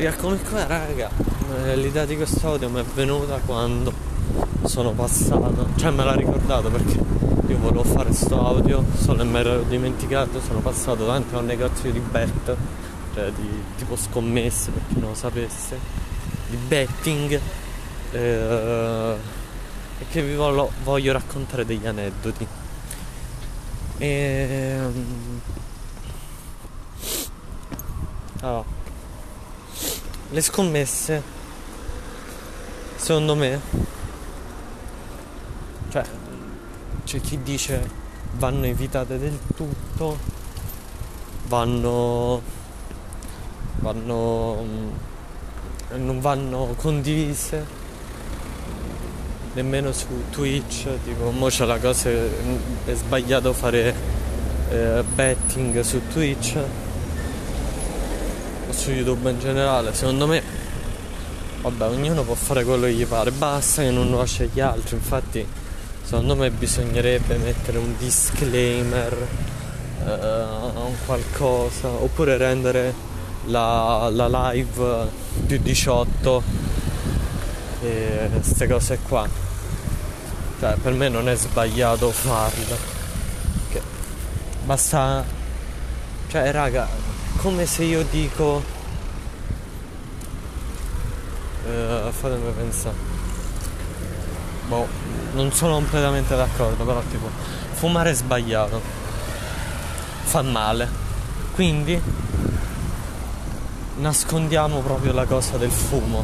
Comunque raga, eh, l'idea di questo audio mi è venuta quando sono passato, cioè me l'ha ricordato perché io volevo fare sto audio, solo me l'ero dimenticato, sono passato davanti a un negozio di bet, cioè di tipo scommesse per chi non lo sapesse, di betting eh, e che vi voglio, voglio raccontare degli aneddoti. E, allora, le scommesse, secondo me, cioè, c'è chi dice vanno evitate del tutto, vanno, vanno, mm, non vanno condivise, nemmeno su Twitch, tipo, mo c'è la cosa, è sbagliato fare eh, betting su Twitch su YouTube in generale, secondo me, vabbè, ognuno può fare quello che gli pare, basta che non lo lascia gli altri, infatti, secondo me bisognerebbe mettere un disclaimer, uh, un qualcosa, oppure rendere la, la live più 18 e queste cose qua. Cioè, per me non è sbagliato farlo. Basta. Cioè, raga, come se io dico uh, fatemi pensare. Boh non sono completamente d'accordo però tipo fumare è sbagliato. Fa male. Quindi nascondiamo proprio la cosa del fumo.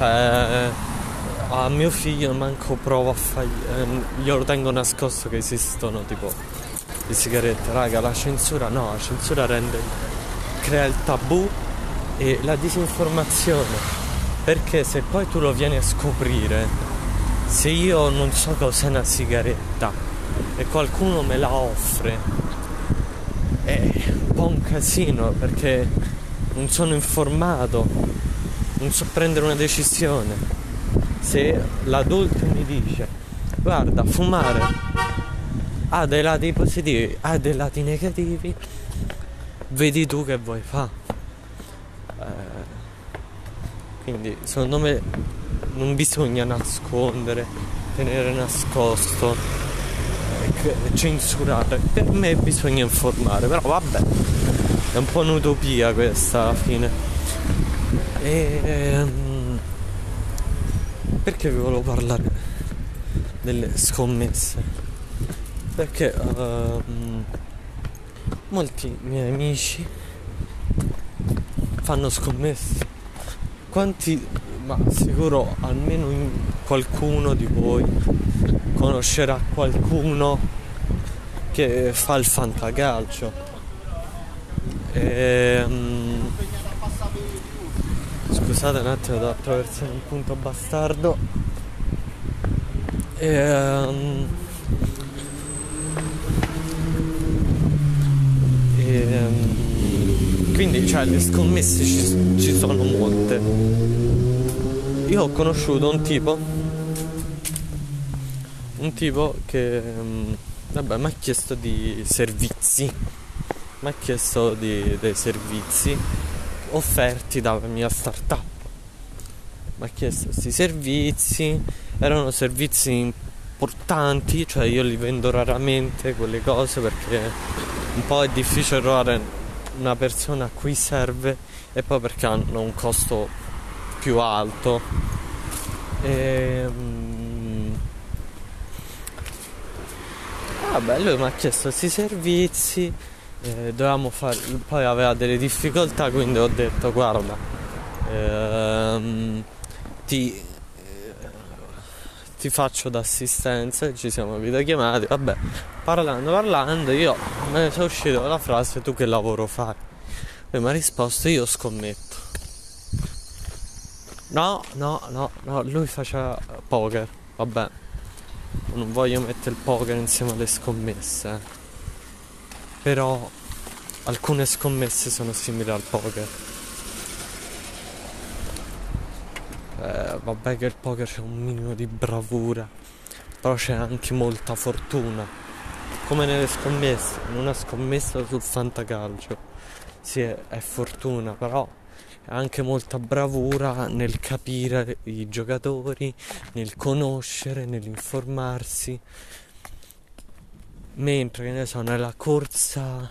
Eh, a mio figlio manco provo a fargli eh, glielo tengo nascosto che esistono tipo le sigarette, raga, la censura no, la censura rende, crea il tabù e la disinformazione. Perché se poi tu lo vieni a scoprire, se io non so cos'è una sigaretta e qualcuno me la offre, è un po' un casino perché non sono informato, non so prendere una decisione. Se l'adulto mi dice, guarda, fumare ha dei lati positivi, ha dei lati negativi, vedi tu che vuoi fare. Eh, quindi secondo me non bisogna nascondere, tenere nascosto, eh, censurare. Per me bisogna informare, però vabbè, è un po' un'utopia questa alla fine. E, ehm, perché vi volevo parlare delle scommesse? Perché uh, molti miei amici fanno scommesse. Quanti ma sicuro almeno qualcuno di voi conoscerà qualcuno che fa il fantacalcio. E, um, scusate un attimo devo attraversare un punto bastardo. E, um, Ehm, quindi cioè, le scommesse ci, ci sono molte. Io ho conosciuto un tipo, un tipo che mm, vabbè, mi ha chiesto di servizi, mi ha chiesto di, dei servizi offerti dalla mia startup. Mi ha chiesto questi servizi, erano servizi importanti, cioè io li vendo raramente quelle cose perché un po' è difficile trovare una persona a cui serve e poi perché hanno un costo più alto. E, um, vabbè, lui mi ha chiesto questi servizi, eh, dovevamo fare, poi aveva delle difficoltà, quindi ho detto guarda, ehm, ti ti faccio d'assistenza, ci siamo videochiamati, vabbè, parlando, parlando, io ne sono uscito la frase tu che lavoro fai? E mi ha risposto io scommetto. No, no, no, no, lui faceva poker, vabbè, non voglio mettere il poker insieme alle scommesse, però alcune scommesse sono simili al poker. eh, vabbè che il poker c'è un minimo di bravura, però c'è anche molta fortuna. Come nelle scommesse, in una scommessa sul fantacalcio. sì, è fortuna, però è anche molta bravura nel capire i giocatori, nel conoscere, nell'informarsi. Mentre, che ne so, nella corsa,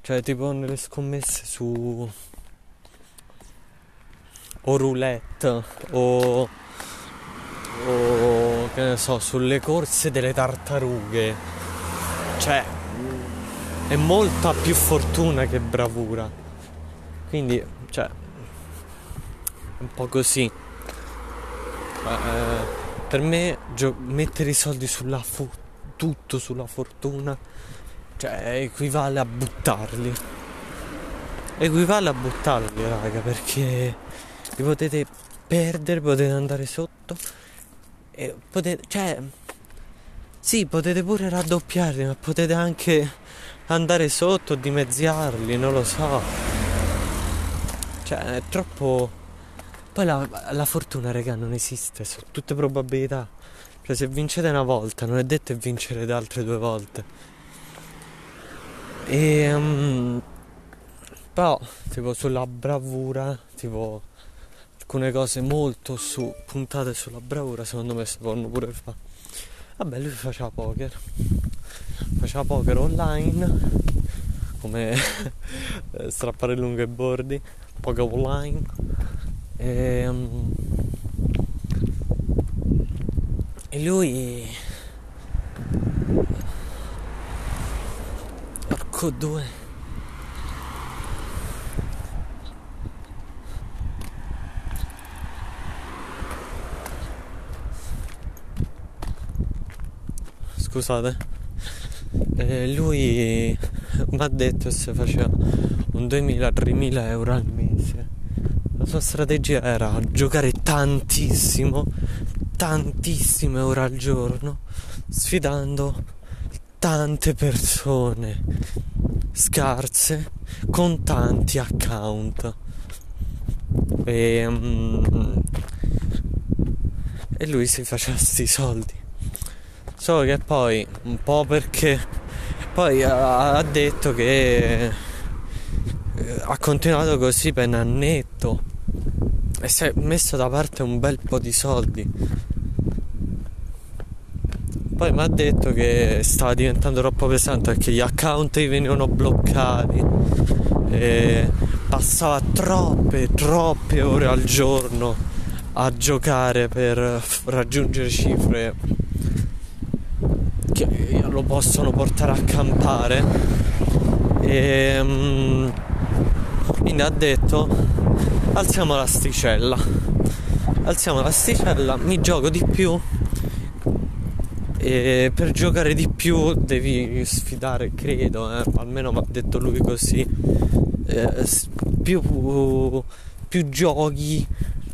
cioè tipo nelle scommesse su o roulette o, o che ne so, sulle corse delle tartarughe. Cioè, è molta più fortuna che bravura. Quindi, cioè, un po' così. Eh, per me gio- mettere i soldi sulla fu- tutto sulla fortuna, cioè equivale a buttarli. Equivale a buttarli, raga, perché li potete perdere, potete andare sotto e potete, cioè, sì, potete pure raddoppiarli, ma potete anche andare sotto, dimezziarli, non lo so. Cioè, è troppo poi la, la fortuna, raga, non esiste, sono tutte probabilità. Cioè, se vincete una volta, non è detto che vincerete altre due volte. E. Um, però, tipo, sulla bravura, tipo, alcune cose molto su, puntate sulla bravura, secondo me si possono pure fare. Vabbè, lui faceva poker. Faceva poker online, come strappare lunghe bordi, poker online e, um, e lui... Porco due. Scusate. Eh, lui mi ha detto se faceva un 2000-3000 euro al mese la sua strategia era giocare tantissimo, tantissime ore al giorno, sfidando tante persone scarse con tanti account. E, um, e lui si faceva sti soldi. Solo che poi, un po' perché poi ha, detto che eh, ha continuato così per un annetto e si è messo da parte un bel po' di soldi. Poi mi ha detto che stava diventando troppo pesante perché gli account venivano bloccati e passava troppe, troppe ore al giorno a giocare per raggiungere cifre che lo possono portare a campare. E um, quindi ha detto alziamo l'asticella. Alziamo l'asticella mi gioco di più. E per giocare di più devi sfidare credo eh, almeno mi ha detto lui così. Eh, più, più giochi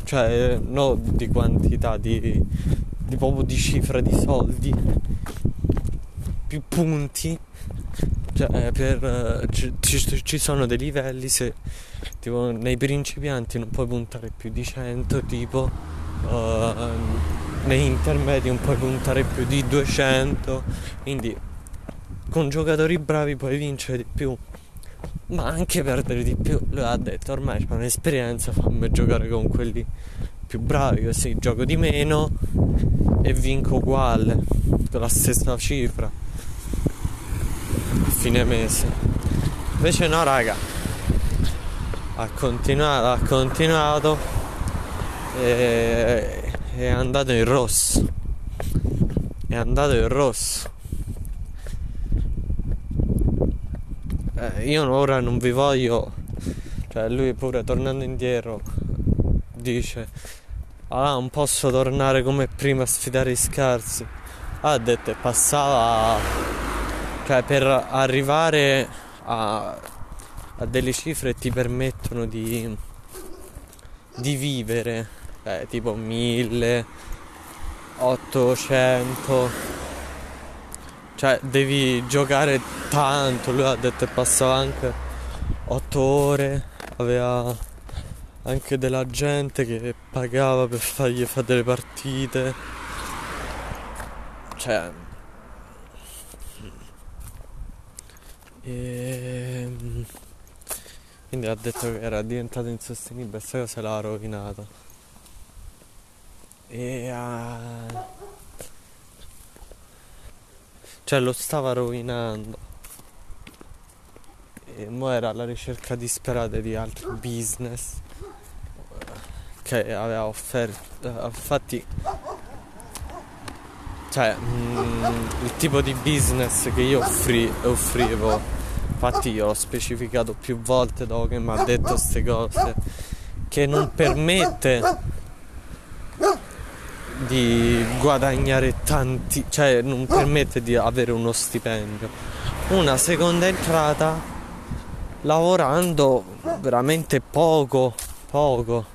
cioè non di quantità di, di proprio di cifra di soldi più punti. Cioè, per, ci, ci, sono dei livelli, se tipo nei principianti non puoi puntare più di 100, tipo uh, nei intermedi non puoi puntare più di 200, quindi con giocatori bravi puoi vincere di più, ma anche perdere di più. Lui ha detto ormai c'è un'esperienza, fammi giocare con quelli più bravi, così gioco di meno e vinco uguale, con la stessa cifra fine mese. Invece no raga. Ha continuato, ha continuato e è andato in rosso. È andato in rosso. Eh, io ora non vi voglio. Cioè lui pure tornando indietro dice Ah non posso tornare come prima a sfidare i scarsi. Ha detto passava cioè per arrivare a, a delle cifre ti permettono di, di vivere, eh, tipo 1000, 800, cioè devi giocare tanto, lui ha detto che passava anche 8 ore, aveva anche della gente che pagava per fargli fare delle partite, cioè E... Ehm, Quindi ha detto che era diventato insostenibile, questa cosa l'ha rovinato. E uh, cioè lo stava rovinando. E mo era alla ricerca disperata di altri business che aveva offerto. Infatti cioè mm, il tipo di business che io offri, offrivo. Infatti io ho specificato più volte dopo che mi ha detto queste cose che non permette di guadagnare tanti cioè non permette di avere uno stipendio. Una seconda entrata lavorando veramente poco poco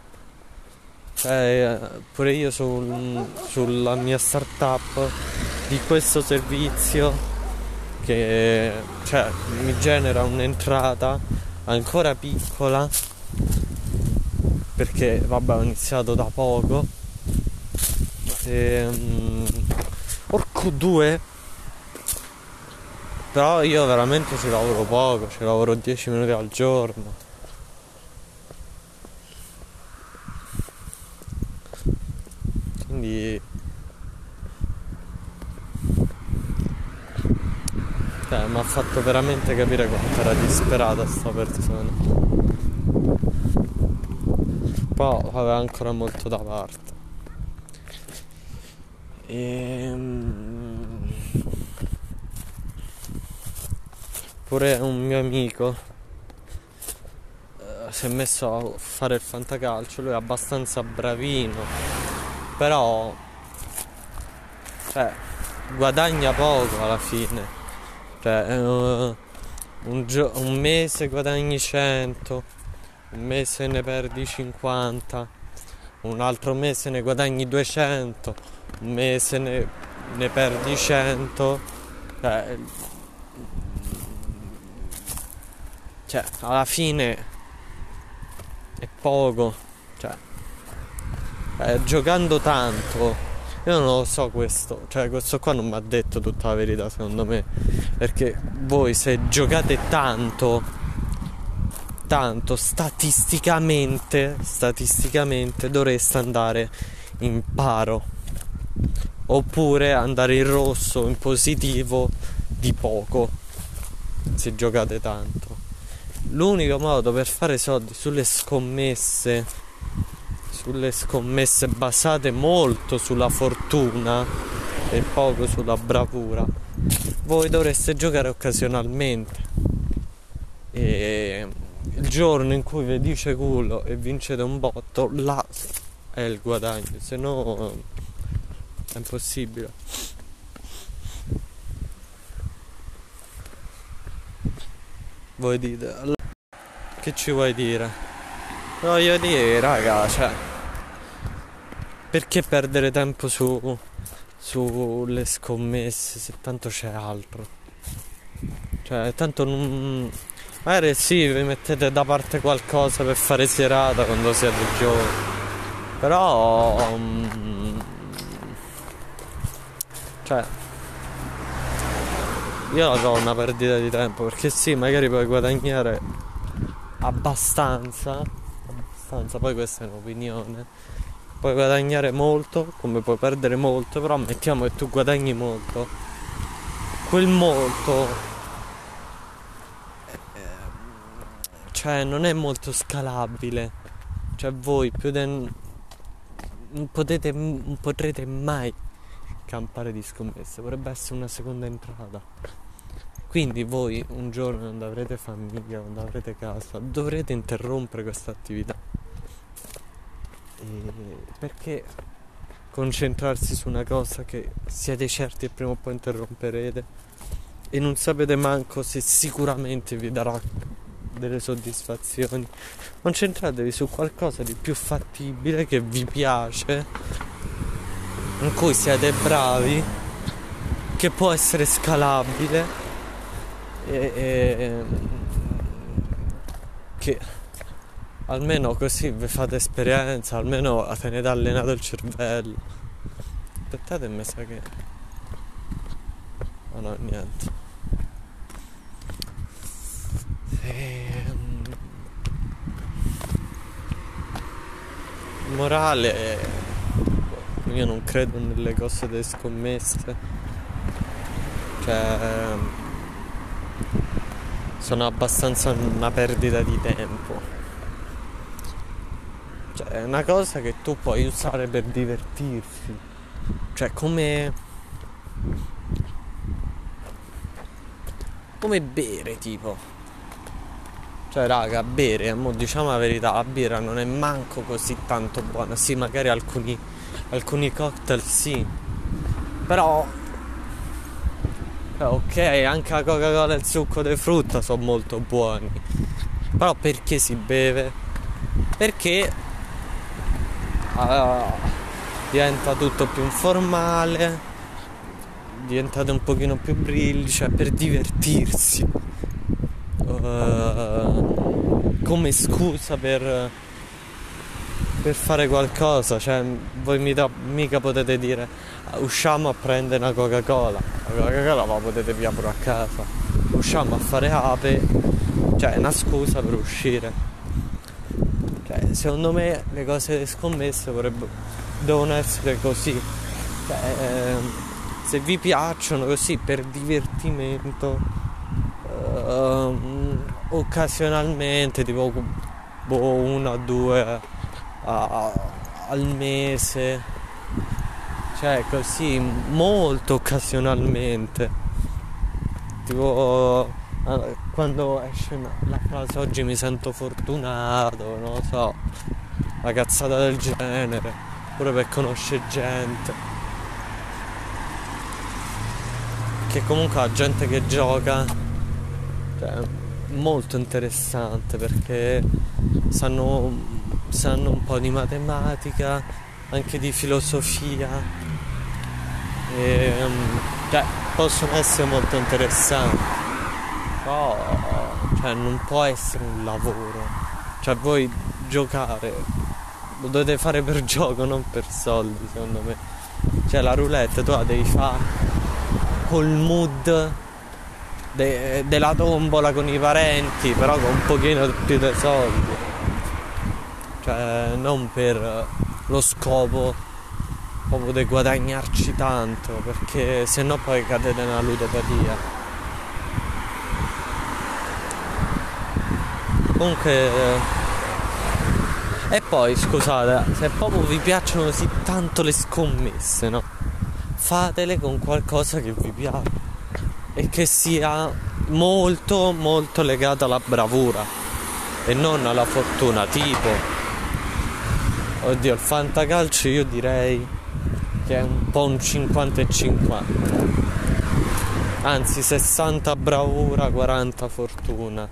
cioè, pure io sul, sulla mia startup di questo servizio che cioè, mi genera un'entrata ancora piccola perché vabbè ho iniziato da poco. E, um, orco due. Però io veramente ci lavoro poco ci lavoro 10 minuti al giorno quindi cioè, mi ha fatto veramente capire quanto era disperata sta persona. Poi aveva ancora molto da parte. E ehm, pure un mio amico eh, si è messo a fare il fantacalcio lui è abbastanza bravino però cioè guadagna poco alla fine. Cioè uh, un, gio- un mese guadagni 100 un mese ne perdi 50 un altro mese ne guadagni 200 un mese ne, ne perdi 100 cioè, cioè alla fine è poco cioè eh, giocando tanto io non lo so questo, cioè questo qua non mi ha detto tutta la verità secondo me, perché voi se giocate tanto, tanto statisticamente, statisticamente dovreste andare in paro, oppure andare in rosso, in positivo di poco, se giocate tanto. L'unico modo per fare soldi sulle scommesse sulle scommesse basate molto sulla fortuna e poco sulla bravura, voi dovreste giocare occasionalmente. E il giorno in cui vi dice culo e vincete un botto, là è il guadagno, se no è impossibile. Voi dite, che ci vuoi dire? Voglio dire, raga, cioè, perché perdere tempo su sulle scommesse se tanto c'è altro? Cioè, tanto non. Magari sì, vi mettete da parte qualcosa per fare serata quando siete giovani. Però. Um, cioè. Io la trovo una perdita di tempo perché sì, magari puoi guadagnare abbastanza abbastanza, poi questa è un'opinione. Puoi guadagnare molto, come puoi perdere molto, però mettiamo che tu guadagni molto. Quel molto eh, cioè non è molto scalabile. Cioè voi più del non potete non potrete mai campare di scommesse, potrebbe essere una seconda entrata. Quindi voi un giorno non avrete famiglia, non avrete casa, dovrete interrompere questa attività. E perché concentrarsi su una cosa che siete certi prima o poi interromperete e non sapete manco se sicuramente vi darà delle soddisfazioni. Concentratevi su qualcosa di più fattibile che vi piace, in cui siete bravi, che può essere scalabile e, e che almeno così vi fate esperienza, almeno tenete allenato il cervello. Aspettate, mi sa che... Oh no, niente. Ehm... Morale... Io non credo nelle cose delle scommesse. Cioè... Ehm, sono abbastanza una perdita di tempo è una cosa che tu puoi usare per divertirsi. Cioè, come. Come bere, tipo. Cioè, raga, bere, mo diciamo la verità, la birra non è manco così tanto buona. Sì, magari alcuni, alcuni cocktail sì. Però ok, anche la Coca-Cola e il succo di frutta sono molto buoni. Però perché si beve? Perché uh, diventa tutto più informale, diventate un pochino più brilli, cioè per divertirsi. Uh, come scusa per, per fare qualcosa, cioè voi mica, mica potete dire usciamo a prendere una Coca-Cola, la Coca-Cola la potete via pure a casa, usciamo a fare ape, cioè è una scusa per uscire. Cioè, secondo me le cose scommesse devono essere così. Cioè, eh, se vi piacciono così per divertimento, eh, occasionalmente, tipo boh, una o due a, al mese cioè così molto occasionalmente tipo quando esce la frase oggi mi sento fortunato non lo so una cazzata del genere pure per conoscere gente. Che comunque la gente che gioca cioè, molto interessante perché sanno, sanno un po' di matematica anche di filosofia. E, um, cioè, possono essere molto interessanti però cioè, non può essere un lavoro. Cioè voi giocare lo dovete fare per gioco non per soldi secondo me. Cioè la roulette tu la devi fare col mood de- della tombola con i parenti però con un pochino più di soldi. Cioè non per lo scopo proprio di guadagnarci tanto perché se no poi cadete nella ludopatia comunque eh, e poi scusate se proprio vi piacciono così tanto le scommesse no? Fatele con qualcosa che vi piace e che sia molto molto legata alla bravura e non alla fortuna. Tipo oddio il fantacalcio io direi che è un po' un 50 e 50 anzi 60 bravura 40 fortuna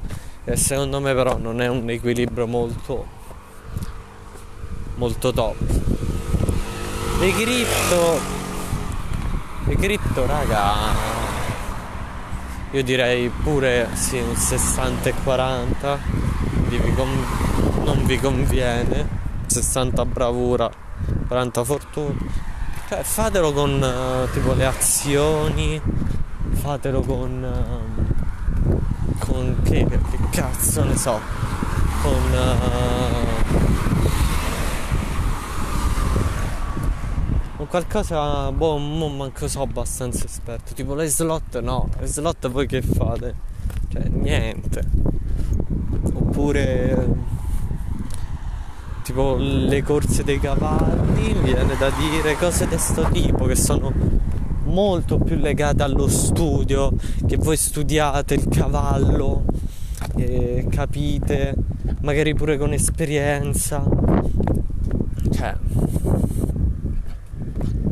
e secondo me però non è un equilibrio molto molto top. Le cripto le cripto raga. Io direi pure sì un 60 e 40 vi con... non vi conviene. 60 bravura 40 fortuna. Cioè, fatelo con uh, tipo le azioni, fatelo con. Uh, che, che, cazzo ne so. Con. Uh, con qualcosa. Boh, non manco so abbastanza esperto. Tipo le slot no. Le slot voi che fate? Cioè, niente. Oppure tipo le corse dei cavalli, viene da dire cose di questo tipo che sono molto più legate allo studio, che voi studiate il cavallo, e capite, magari pure con esperienza. Cioè,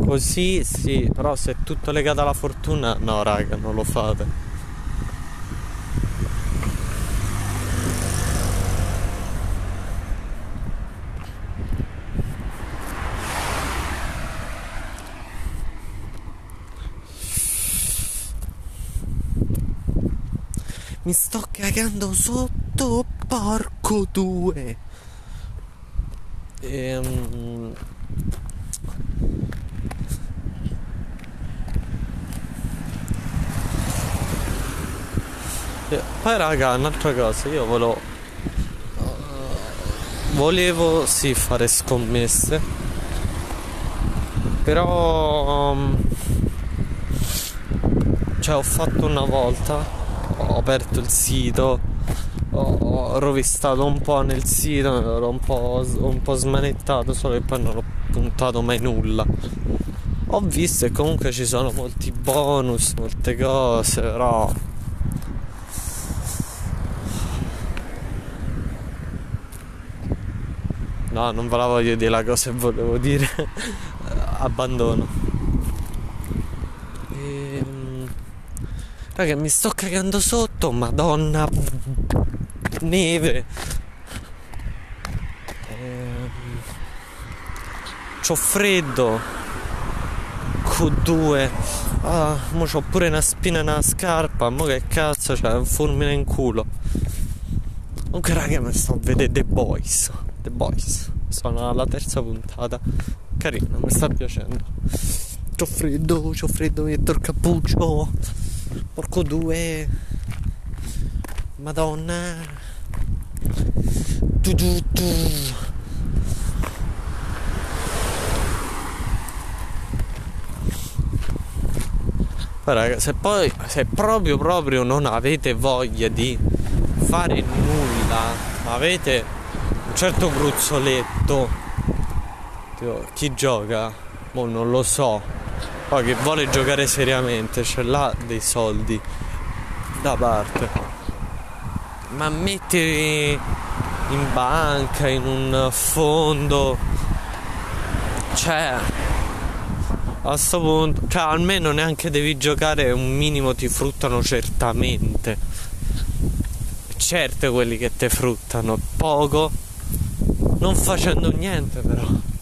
così sì, però se è tutto legato alla fortuna, no raga, non lo fate. Mi sto cagando sotto, porco due. Ehm... Poi raga, un'altra cosa, io volevo... volevo sì fare scommesse, però um, cioè ho fatto una volta, ho aperto il sito, ho, rovistato un po' nel sito, ero un po', un po' smanettato, solo che poi non ho puntato mai nulla. Ho visto che comunque ci sono molti bonus, molte cose, però No, non ve la voglio dire la cosa che volevo dire. Abbandono. Ehm... Raga, mi sto cagando sotto, madonna. Neve. Ehm... C'ho freddo. Q2. Ah, mo c'ho pure una spina nella scarpa. Mo che cazzo, c'è un fulmine in culo. Comunque, raga, mi sto a vedere The Boys. The Boys. Sono alla terza puntata. Carino, mi sta piacendo. C'ho freddo, c'ho freddo, metto il cappuccio. Porco due. Madonna. Tu tu tu. raga, se poi, se proprio proprio non avete voglia di fare nulla, ma avete un certo gruzzoletto tipo, chi gioca boh, non lo so poi che vuole giocare seriamente ce l'ha dei soldi da parte ma metti in banca in un fondo cioè a sto punto cioè almeno neanche devi giocare un minimo ti fruttano certamente certo quelli che ti fruttano poco non facendo niente però.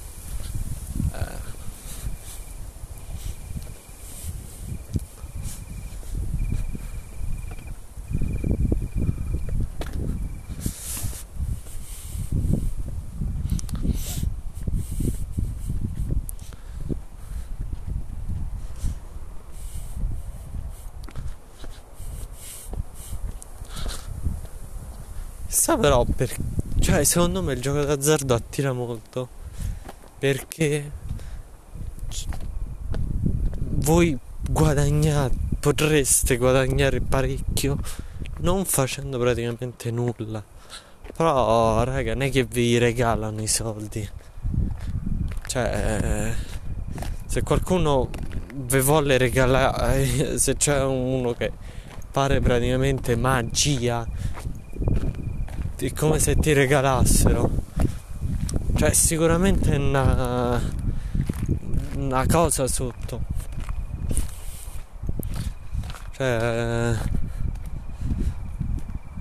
Sa però perché cioè, secondo me il gioco d'azzardo attira molto perché voi guadagnate, potreste guadagnare parecchio non facendo praticamente nulla. Però, raga, non è che vi regalano i soldi. Cioè, se qualcuno vi vuole regalare, se c'è uno che pare praticamente magia è come se ti regalassero. Cioè, sicuramente una, una cosa sotto. Cioè,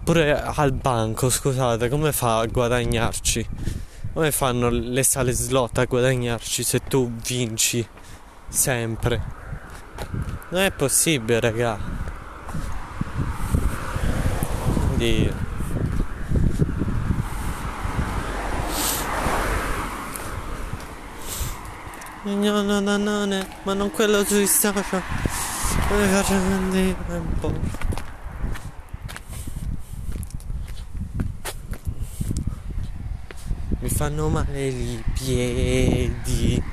pure al banco, scusate, come fa a guadagnarci? Come fanno le sale slot a guadagnarci se tu vinci sempre? Non è possibile, raga. Quindi No, no, no, no, no, ma non quello sui social. Mi faccio vendere un po'. Mi fanno male i piedi.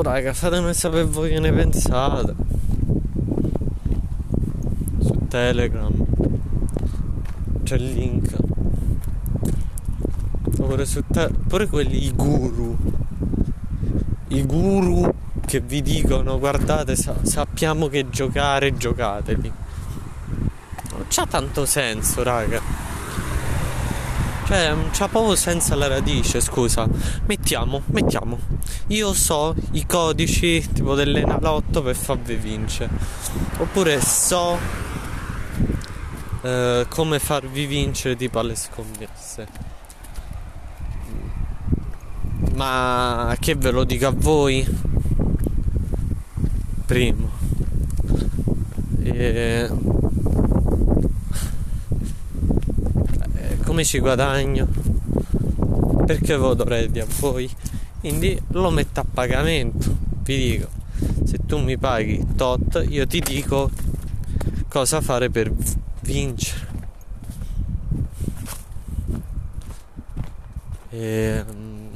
Oh raga, fatemi sapere voi che ne pensate. Su Telegram. C'è il link. Oppure su te- pure quelli i guru. I guru che vi dicono guardate sa- sappiamo che giocare, giocateli. Non c'ha tanto senso, raga. Cioè, c'ha proprio senza la radice, scusa. Mettiamo, mettiamo. Io so i codici tipo dell'enalotto per farvi vincere. Oppure so eh, come farvi vincere tipo alle scommesse. Ma che ve lo dico a voi? Primo. E... Eh, come ci guadagno? Perché lo dovrei dire a voi? Quindi lo metto a pagamento. Vi dico, se tu mi paghi tot, io ti dico cosa fare per vincere. E, um,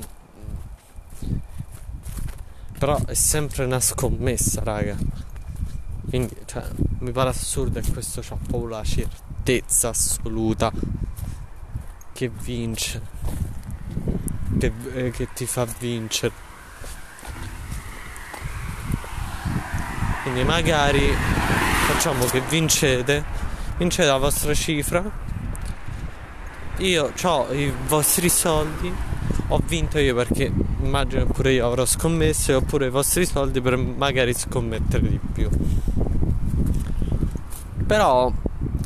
però è sempre una scommessa, raga. Quindi, cioè, mi pare assurdo e questo c'ha proprio la certezza assoluta che vince, che, eh, che ti fa vincere. Quindi magari facciamo che vincete, vincete la vostra cifra io ho i vostri soldi, ho vinto io perché immagino pure io avrò scommesso e ho pure i vostri soldi per magari scommettere di più. Però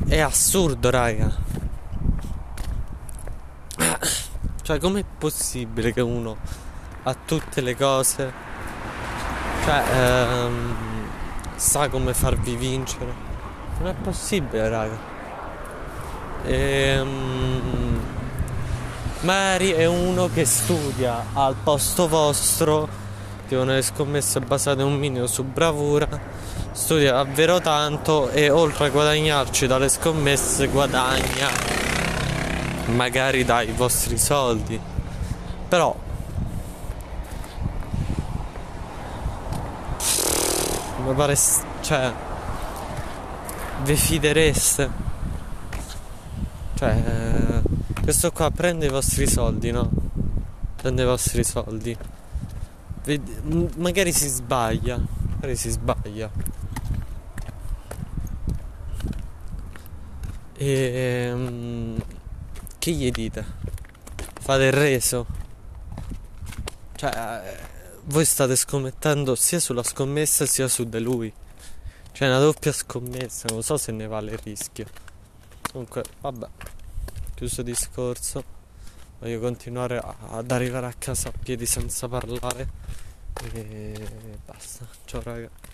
è assurdo, raga. Cioè, com'è possibile che uno ha tutte le cose? Cioè, ehm, sa come farvi vincere? Non è possibile, raga. Ehm, Mary è uno che studia al posto vostro, tipo nelle scommesse basate un minimo su bravura, studia davvero tanto e oltre a guadagnarci dalle scommesse guadagna magari dai vostri soldi. Però mi pare cioè vi fidereste cioè, questo qua prende i vostri soldi, no? Prende i vostri soldi. Magari si sbaglia. Magari si sbaglia. E um, che gli dite? Fate il reso? Cioè, eh, voi state scommettendo sia sulla scommessa sia su di lui. Cioè, una doppia scommessa, non so se ne vale il rischio. Comunque, vabbè, chiuso discorso. Voglio continuare ad arrivare a casa a piedi senza parlare. E basta. Ciao raga.